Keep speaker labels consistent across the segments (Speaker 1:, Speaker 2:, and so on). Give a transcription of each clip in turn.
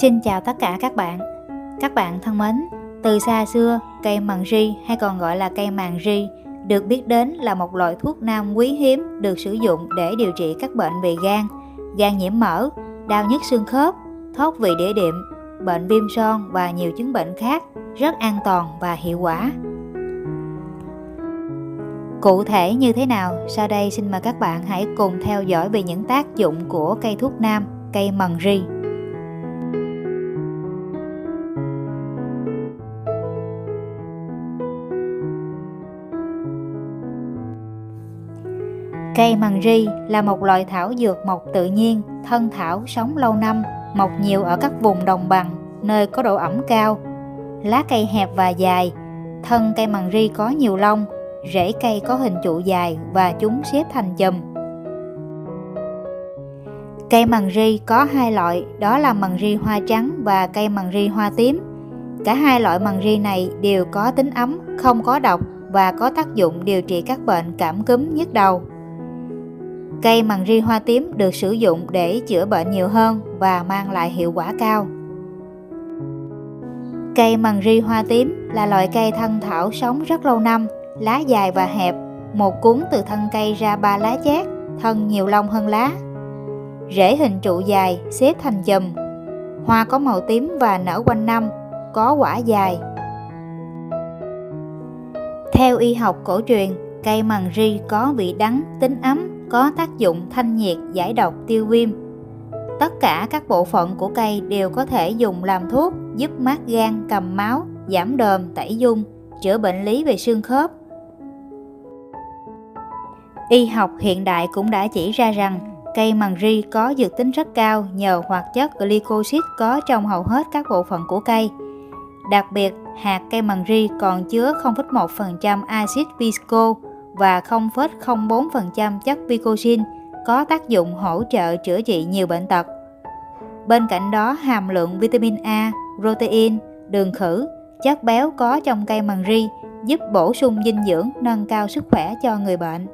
Speaker 1: Xin chào tất cả các bạn. Các bạn thân mến, từ xa xưa, cây màng ri hay còn gọi là cây màng ri được biết đến là một loại thuốc nam quý hiếm được sử dụng để điều trị các bệnh về gan, gan nhiễm mỡ, đau nhức xương khớp, thoát vị đĩa đệm, bệnh viêm son và nhiều chứng bệnh khác rất an toàn và hiệu quả. Cụ thể như thế nào? Sau đây xin mời các bạn hãy cùng theo dõi về những tác dụng của cây thuốc nam, cây mần ri. Cây măng ri là một loại thảo dược mọc tự nhiên, thân thảo sống lâu năm, mọc nhiều ở các vùng đồng bằng, nơi có độ ẩm cao. Lá cây hẹp và dài, thân cây măng ri có nhiều lông, rễ cây có hình trụ dài và chúng xếp thành chùm. Cây măng ri có hai loại, đó là măng ri hoa trắng và cây măng ri hoa tím. Cả hai loại măng ri này đều có tính ấm, không có độc và có tác dụng điều trị các bệnh cảm cúm nhức đầu. Cây mằng ri hoa tím được sử dụng để chữa bệnh nhiều hơn và mang lại hiệu quả cao. Cây mằng ri hoa tím là loại cây thân thảo sống rất lâu năm, lá dài và hẹp, một cuốn từ thân cây ra ba lá chét, thân nhiều lông hơn lá. Rễ hình trụ dài, xếp thành chùm. Hoa có màu tím và nở quanh năm, có quả dài. Theo y học cổ truyền, cây mần ri có vị đắng, tính ấm, có tác dụng thanh nhiệt, giải độc, tiêu viêm. Tất cả các bộ phận của cây đều có thể dùng làm thuốc giúp mát gan, cầm máu, giảm đờm, tẩy dung, chữa bệnh lý về xương khớp. Y học hiện đại cũng đã chỉ ra rằng cây mần ri có dược tính rất cao nhờ hoạt chất glycosid có trong hầu hết các bộ phận của cây. Đặc biệt, hạt cây mần ri còn chứa 0,1% axit visco, và 0,04% chất picosin có tác dụng hỗ trợ chữa trị nhiều bệnh tật. Bên cạnh đó, hàm lượng vitamin A, protein, đường khử, chất béo có trong cây măng ri giúp bổ sung dinh dưỡng nâng cao sức khỏe cho người bệnh.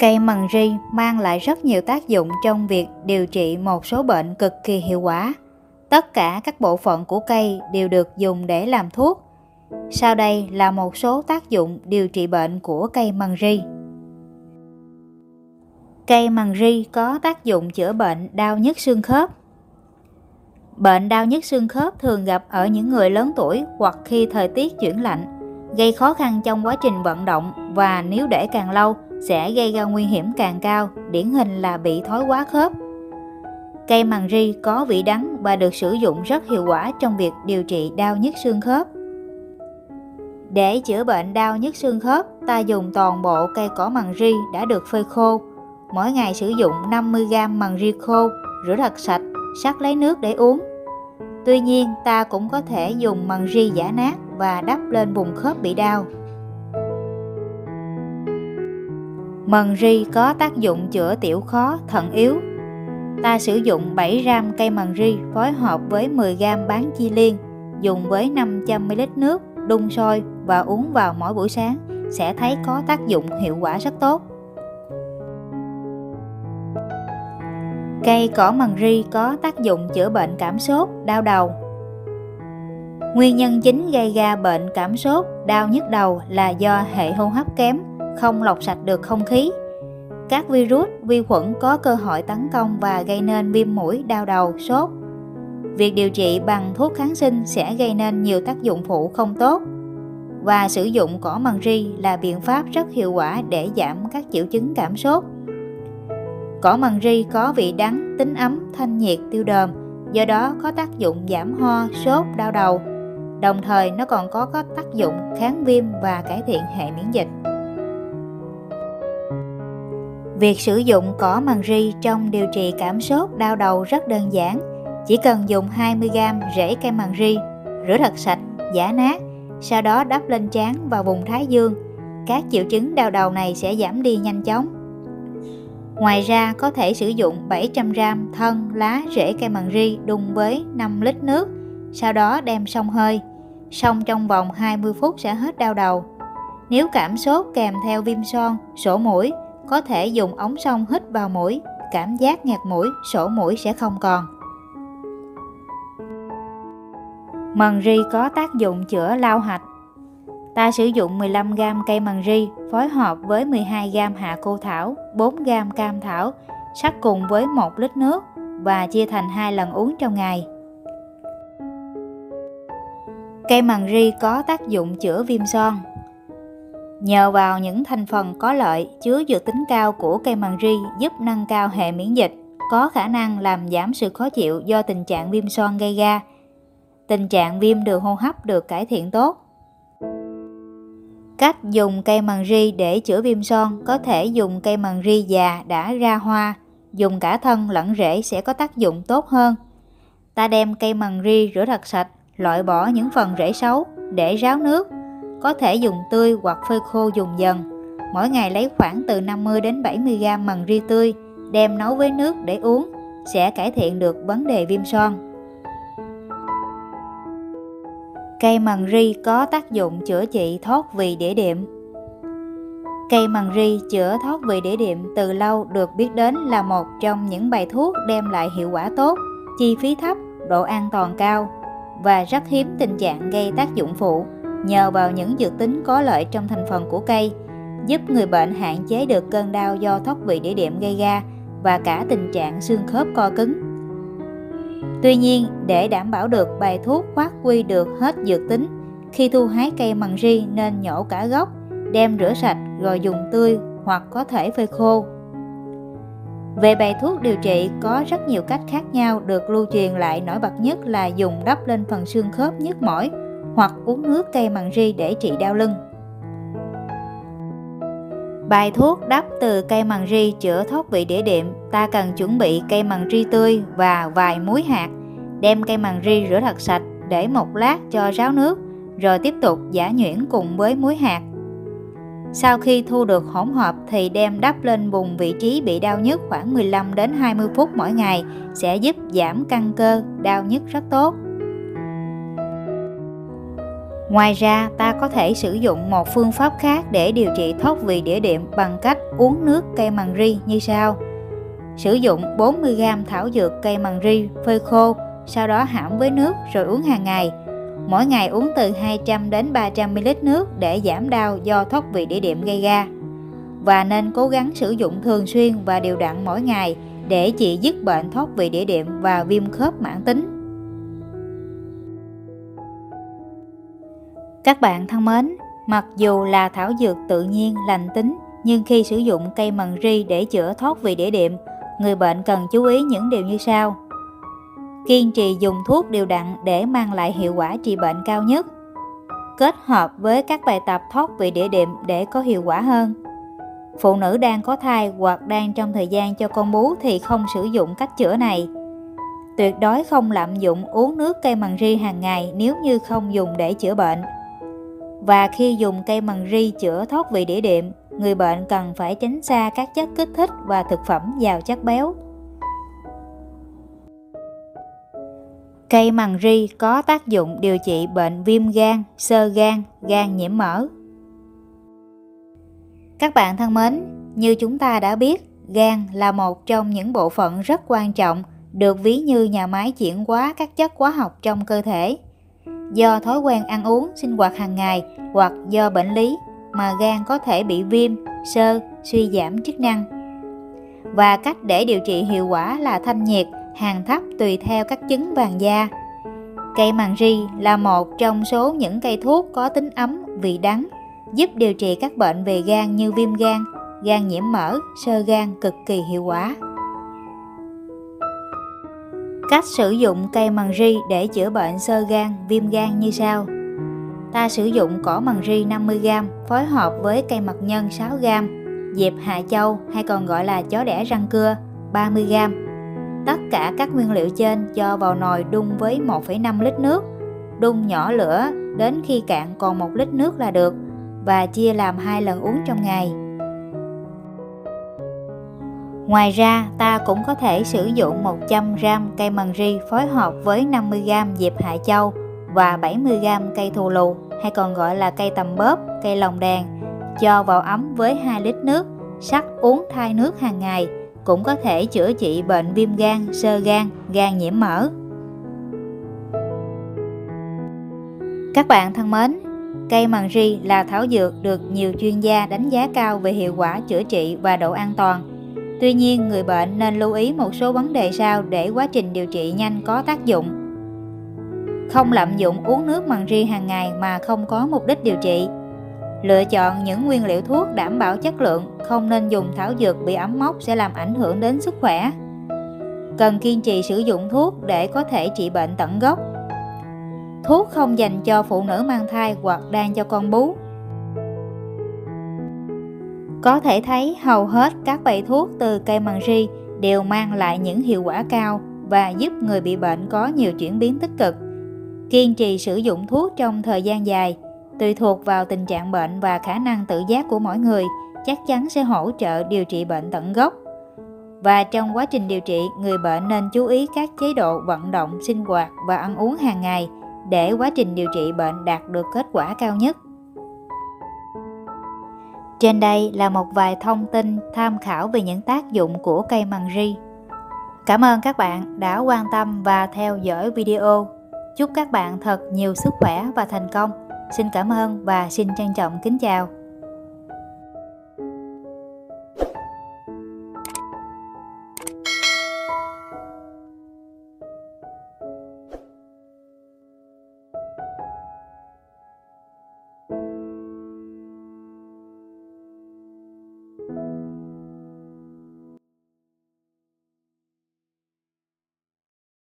Speaker 1: Cây măng ri mang lại rất nhiều tác dụng trong việc điều trị một số bệnh cực kỳ hiệu quả. Tất cả các bộ phận của cây đều được dùng để làm thuốc sau đây là một số tác dụng điều trị bệnh của cây măng ri. Cây măng ri có tác dụng chữa bệnh đau nhức xương khớp. Bệnh đau nhức xương khớp thường gặp ở những người lớn tuổi hoặc khi thời tiết chuyển lạnh, gây khó khăn trong quá trình vận động và nếu để càng lâu sẽ gây ra nguy hiểm càng cao, điển hình là bị thói quá khớp. Cây măng ri có vị đắng và được sử dụng rất hiệu quả trong việc điều trị đau nhức xương khớp. Để chữa bệnh đau nhức xương khớp, ta dùng toàn bộ cây cỏ mằng ri đã được phơi khô. Mỗi ngày sử dụng 50g mằng ri khô, rửa thật sạch, sắc lấy nước để uống. Tuy nhiên, ta cũng có thể dùng mằng ri giả nát và đắp lên vùng khớp bị đau. Mần ri có tác dụng chữa tiểu khó, thận yếu. Ta sử dụng 7 gram cây mần ri phối hợp với 10 gram bán chi liên, dùng với 500 ml nước, đun sôi và uống vào mỗi buổi sáng sẽ thấy có tác dụng hiệu quả rất tốt. Cây cỏ mần ri có tác dụng chữa bệnh cảm sốt, đau đầu. Nguyên nhân chính gây ra bệnh cảm sốt, đau nhức đầu là do hệ hô hấp kém, không lọc sạch được không khí. Các virus, vi khuẩn có cơ hội tấn công và gây nên viêm mũi, đau đầu, sốt. Việc điều trị bằng thuốc kháng sinh sẽ gây nên nhiều tác dụng phụ không tốt và sử dụng cỏ măng ri là biện pháp rất hiệu quả để giảm các triệu chứng cảm sốt. Cỏ măng ri có vị đắng, tính ấm, thanh nhiệt, tiêu đờm, do đó có tác dụng giảm ho, sốt, đau đầu. Đồng thời nó còn có các tác dụng kháng viêm và cải thiện hệ miễn dịch. Việc sử dụng cỏ măng ri trong điều trị cảm sốt đau đầu rất đơn giản. Chỉ cần dùng 20g rễ cây măng ri, rửa thật sạch, giả nát sau đó đắp lên trán và vùng thái dương. Các triệu chứng đau đầu này sẽ giảm đi nhanh chóng. Ngoài ra có thể sử dụng 700g thân, lá, rễ cây măng ri đun với 5 lít nước, sau đó đem xông hơi. Xông trong vòng 20 phút sẽ hết đau đầu. Nếu cảm sốt kèm theo viêm son, sổ mũi, có thể dùng ống xông hít vào mũi, cảm giác nghẹt mũi, sổ mũi sẽ không còn. Mần ri có tác dụng chữa lao hạch. Ta sử dụng 15g cây mần ri phối hợp với 12g hạ cô thảo, 4g cam thảo, sắc cùng với 1 lít nước và chia thành hai lần uống trong ngày. Cây mần ri có tác dụng chữa viêm son. Nhờ vào những thành phần có lợi chứa dược tính cao của cây mần ri giúp nâng cao hệ miễn dịch, có khả năng làm giảm sự khó chịu do tình trạng viêm son gây ra. Tình trạng viêm đường hô hấp được cải thiện tốt. Cách dùng cây mần ri để chữa viêm son có thể dùng cây mần ri già đã ra hoa, dùng cả thân lẫn rễ sẽ có tác dụng tốt hơn. Ta đem cây mần ri rửa thật sạch, loại bỏ những phần rễ xấu để ráo nước có thể dùng tươi hoặc phơi khô dùng dần. Mỗi ngày lấy khoảng từ 50 đến 70 g mần ri tươi, đem nấu với nước để uống, sẽ cải thiện được vấn đề viêm son. Cây mần ri có tác dụng chữa trị thoát vị đĩa đệm. Cây mần ri chữa thoát vị đĩa đệm từ lâu được biết đến là một trong những bài thuốc đem lại hiệu quả tốt, chi phí thấp, độ an toàn cao và rất hiếm tình trạng gây tác dụng phụ nhờ vào những dược tính có lợi trong thành phần của cây, giúp người bệnh hạn chế được cơn đau do thoát vị đĩa đệm gây ra và cả tình trạng xương khớp co cứng. Tuy nhiên, để đảm bảo được bài thuốc phát huy được hết dược tính, khi thu hái cây măng ri nên nhổ cả gốc, đem rửa sạch rồi dùng tươi hoặc có thể phơi khô. Về bài thuốc điều trị có rất nhiều cách khác nhau được lưu truyền lại nổi bật nhất là dùng đắp lên phần xương khớp nhức mỏi hoặc uống nước cây măng ri để trị đau lưng. Bài thuốc đắp từ cây măng ri chữa thoát vị đĩa đệm, ta cần chuẩn bị cây măng ri tươi và vài muối hạt. Đem cây măng ri rửa thật sạch, để một lát cho ráo nước, rồi tiếp tục giả nhuyễn cùng với muối hạt. Sau khi thu được hỗn hợp thì đem đắp lên vùng vị trí bị đau nhức khoảng 15 đến 20 phút mỗi ngày sẽ giúp giảm căng cơ, đau nhức rất tốt. Ngoài ra, ta có thể sử dụng một phương pháp khác để điều trị thoát vị đĩa đệm bằng cách uống nước cây măng ri như sau. Sử dụng 40g thảo dược cây măng ri phơi khô, sau đó hãm với nước rồi uống hàng ngày. Mỗi ngày uống từ 200 đến 300 ml nước để giảm đau do thoát vị đĩa đệm gây ra. Và nên cố gắng sử dụng thường xuyên và đều đặn mỗi ngày để trị dứt bệnh thoát vị đĩa đệm và viêm khớp mãn tính. Các bạn thân mến, mặc dù là thảo dược tự nhiên lành tính, nhưng khi sử dụng cây mần ri để chữa thoát vị đĩa đệm, người bệnh cần chú ý những điều như sau. Kiên trì dùng thuốc đều đặn để mang lại hiệu quả trị bệnh cao nhất. Kết hợp với các bài tập thoát vị đĩa đệm để có hiệu quả hơn. Phụ nữ đang có thai hoặc đang trong thời gian cho con bú thì không sử dụng cách chữa này. Tuyệt đối không lạm dụng uống nước cây mần ri hàng ngày nếu như không dùng để chữa bệnh và khi dùng cây mần ri chữa thoát vị đĩa đệm, người bệnh cần phải tránh xa các chất kích thích và thực phẩm giàu chất béo. Cây mần ri có tác dụng điều trị bệnh viêm gan, sơ gan, gan nhiễm mỡ. Các bạn thân mến, như chúng ta đã biết, gan là một trong những bộ phận rất quan trọng được ví như nhà máy chuyển hóa các chất hóa học trong cơ thể do thói quen ăn uống, sinh hoạt hàng ngày hoặc do bệnh lý mà gan có thể bị viêm, sơ, suy giảm chức năng. Và cách để điều trị hiệu quả là thanh nhiệt, hàng thấp tùy theo các chứng vàng da. Cây màng ri là một trong số những cây thuốc có tính ấm, vị đắng, giúp điều trị các bệnh về gan như viêm gan, gan nhiễm mỡ, sơ gan cực kỳ hiệu quả. Cách sử dụng cây măng ri để chữa bệnh sơ gan, viêm gan như sau. Ta sử dụng cỏ măng ri 50g phối hợp với cây mật nhân 6g, dẹp hạ châu hay còn gọi là chó đẻ răng cưa 30g. Tất cả các nguyên liệu trên cho vào nồi đun với 1,5 lít nước. Đun nhỏ lửa đến khi cạn còn 1 lít nước là được và chia làm hai lần uống trong ngày. Ngoài ra, ta cũng có thể sử dụng 100g cây mần ri phối hợp với 50g diệp hạ châu và 70g cây thù lù hay còn gọi là cây tầm bóp, cây lồng đèn cho vào ấm với 2 lít nước, sắc uống thay nước hàng ngày cũng có thể chữa trị bệnh viêm gan, sơ gan, gan nhiễm mỡ. Các bạn thân mến, cây màng ri là thảo dược được nhiều chuyên gia đánh giá cao về hiệu quả chữa trị và độ an toàn. Tuy nhiên, người bệnh nên lưu ý một số vấn đề sau để quá trình điều trị nhanh có tác dụng. Không lạm dụng uống nước măng ri hàng ngày mà không có mục đích điều trị. Lựa chọn những nguyên liệu thuốc đảm bảo chất lượng, không nên dùng thảo dược bị ấm mốc sẽ làm ảnh hưởng đến sức khỏe. Cần kiên trì sử dụng thuốc để có thể trị bệnh tận gốc. Thuốc không dành cho phụ nữ mang thai hoặc đang cho con bú. Có thể thấy hầu hết các bài thuốc từ cây măng ri đều mang lại những hiệu quả cao và giúp người bị bệnh có nhiều chuyển biến tích cực. Kiên trì sử dụng thuốc trong thời gian dài tùy thuộc vào tình trạng bệnh và khả năng tự giác của mỗi người, chắc chắn sẽ hỗ trợ điều trị bệnh tận gốc và trong quá trình điều trị, người bệnh nên chú ý các chế độ vận động, sinh hoạt và ăn uống hàng ngày để quá trình điều trị bệnh đạt được kết quả cao nhất trên đây là một vài thông tin tham khảo về những tác dụng của cây măng ri. Cảm ơn các bạn đã quan tâm và theo dõi video. Chúc các bạn thật nhiều sức khỏe và thành công. Xin cảm ơn và xin trân trọng kính chào.